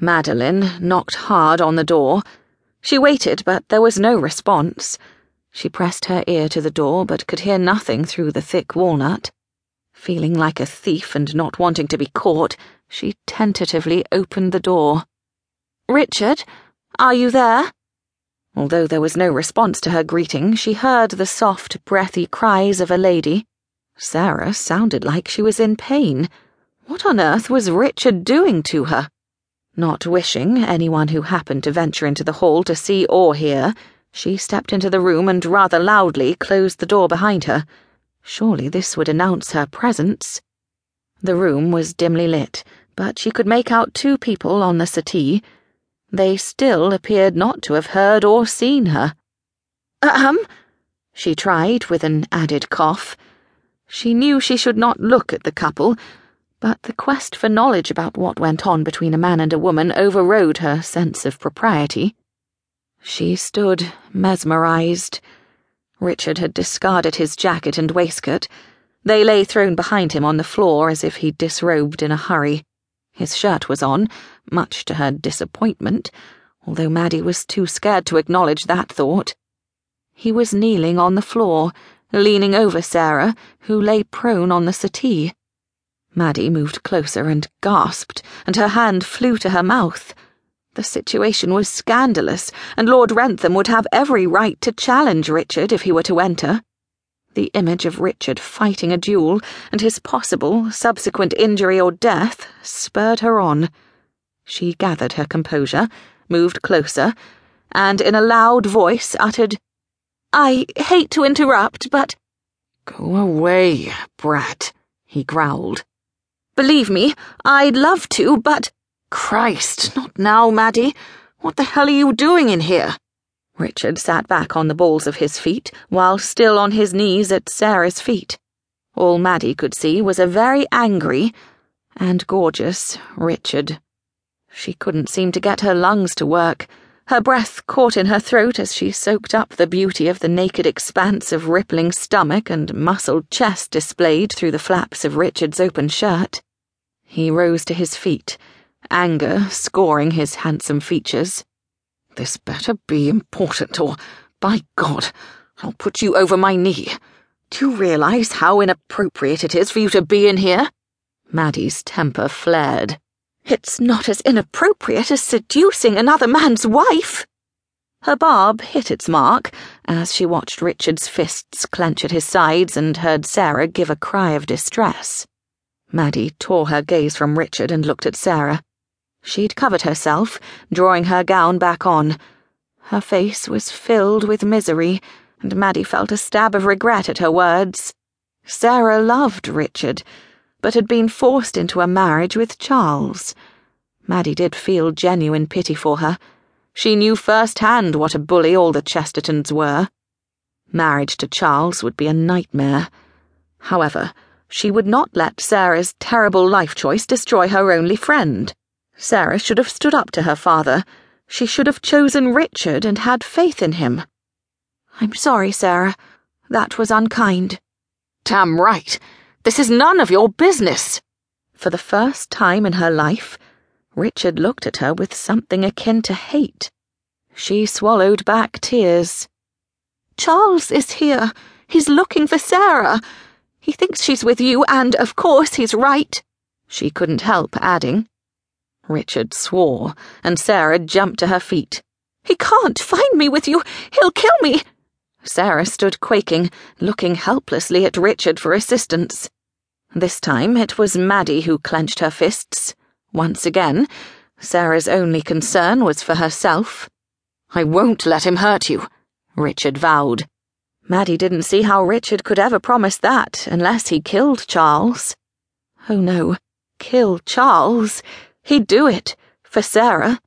Madeline knocked hard on the door. She waited, but there was no response. She pressed her ear to the door, but could hear nothing through the thick walnut. Feeling like a thief and not wanting to be caught, she tentatively opened the door. Richard, are you there? Although there was no response to her greeting, she heard the soft, breathy cries of a lady. Sarah sounded like she was in pain. What on earth was Richard doing to her? Not wishing anyone who happened to venture into the hall to see or hear, she stepped into the room and rather loudly closed the door behind her. Surely this would announce her presence. The room was dimly lit, but she could make out two people on the settee. They still appeared not to have heard or seen her. Ahem, she tried with an added cough. She knew she should not look at the couple but the quest for knowledge about what went on between a man and a woman overrode her sense of propriety. She stood mesmerized. Richard had discarded his jacket and waistcoat. They lay thrown behind him on the floor as if he'd disrobed in a hurry. His shirt was on, much to her disappointment, although Maddie was too scared to acknowledge that thought. He was kneeling on the floor, leaning over Sarah, who lay prone on the settee. Maddie moved closer and gasped, and her hand flew to her mouth. The situation was scandalous, and Lord Wrentham would have every right to challenge Richard if he were to enter. The image of Richard fighting a duel, and his possible subsequent injury or death, spurred her on. She gathered her composure, moved closer, and in a loud voice uttered, I hate to interrupt, but. Go away, brat, he growled. Believe me, I'd love to, but. Christ, not now, Maddie. What the hell are you doing in here? Richard sat back on the balls of his feet, while still on his knees at Sarah's feet. All Maddie could see was a very angry and gorgeous Richard. She couldn't seem to get her lungs to work. Her breath caught in her throat as she soaked up the beauty of the naked expanse of rippling stomach and muscled chest displayed through the flaps of Richard's open shirt. He rose to his feet, anger scoring his handsome features. This better be important, or, by God, I'll put you over my knee. Do you realize how inappropriate it is for you to be in here? Maddie's temper flared. It's not as inappropriate as seducing another man's wife. Her barb hit its mark as she watched Richard's fists clench at his sides and heard Sarah give a cry of distress. Maddie tore her gaze from Richard and looked at Sarah. She'd covered herself, drawing her gown back on. Her face was filled with misery, and Maddie felt a stab of regret at her words. Sarah loved Richard, but had been forced into a marriage with Charles. Maddie did feel genuine pity for her. She knew firsthand what a bully all the Chestertons were. Marriage to Charles would be a nightmare. However, she would not let Sarah's terrible life choice destroy her only friend. Sarah should have stood up to her father. She should have chosen Richard and had faith in him. I'm sorry, Sarah. That was unkind. Damn right. This is none of your business. For the first time in her life, Richard looked at her with something akin to hate. She swallowed back tears. Charles is here. He's looking for Sarah. He thinks she's with you, and of course he's right. She couldn't help adding. Richard swore, and Sarah jumped to her feet. He can't find me with you. He'll kill me. Sarah stood quaking, looking helplessly at Richard for assistance. This time it was Maddie who clenched her fists. Once again, Sarah's only concern was for herself. I won't let him hurt you, Richard vowed. Maddie didn't see how Richard could ever promise that unless he killed Charles. Oh no, kill Charles? He'd do it, for Sarah.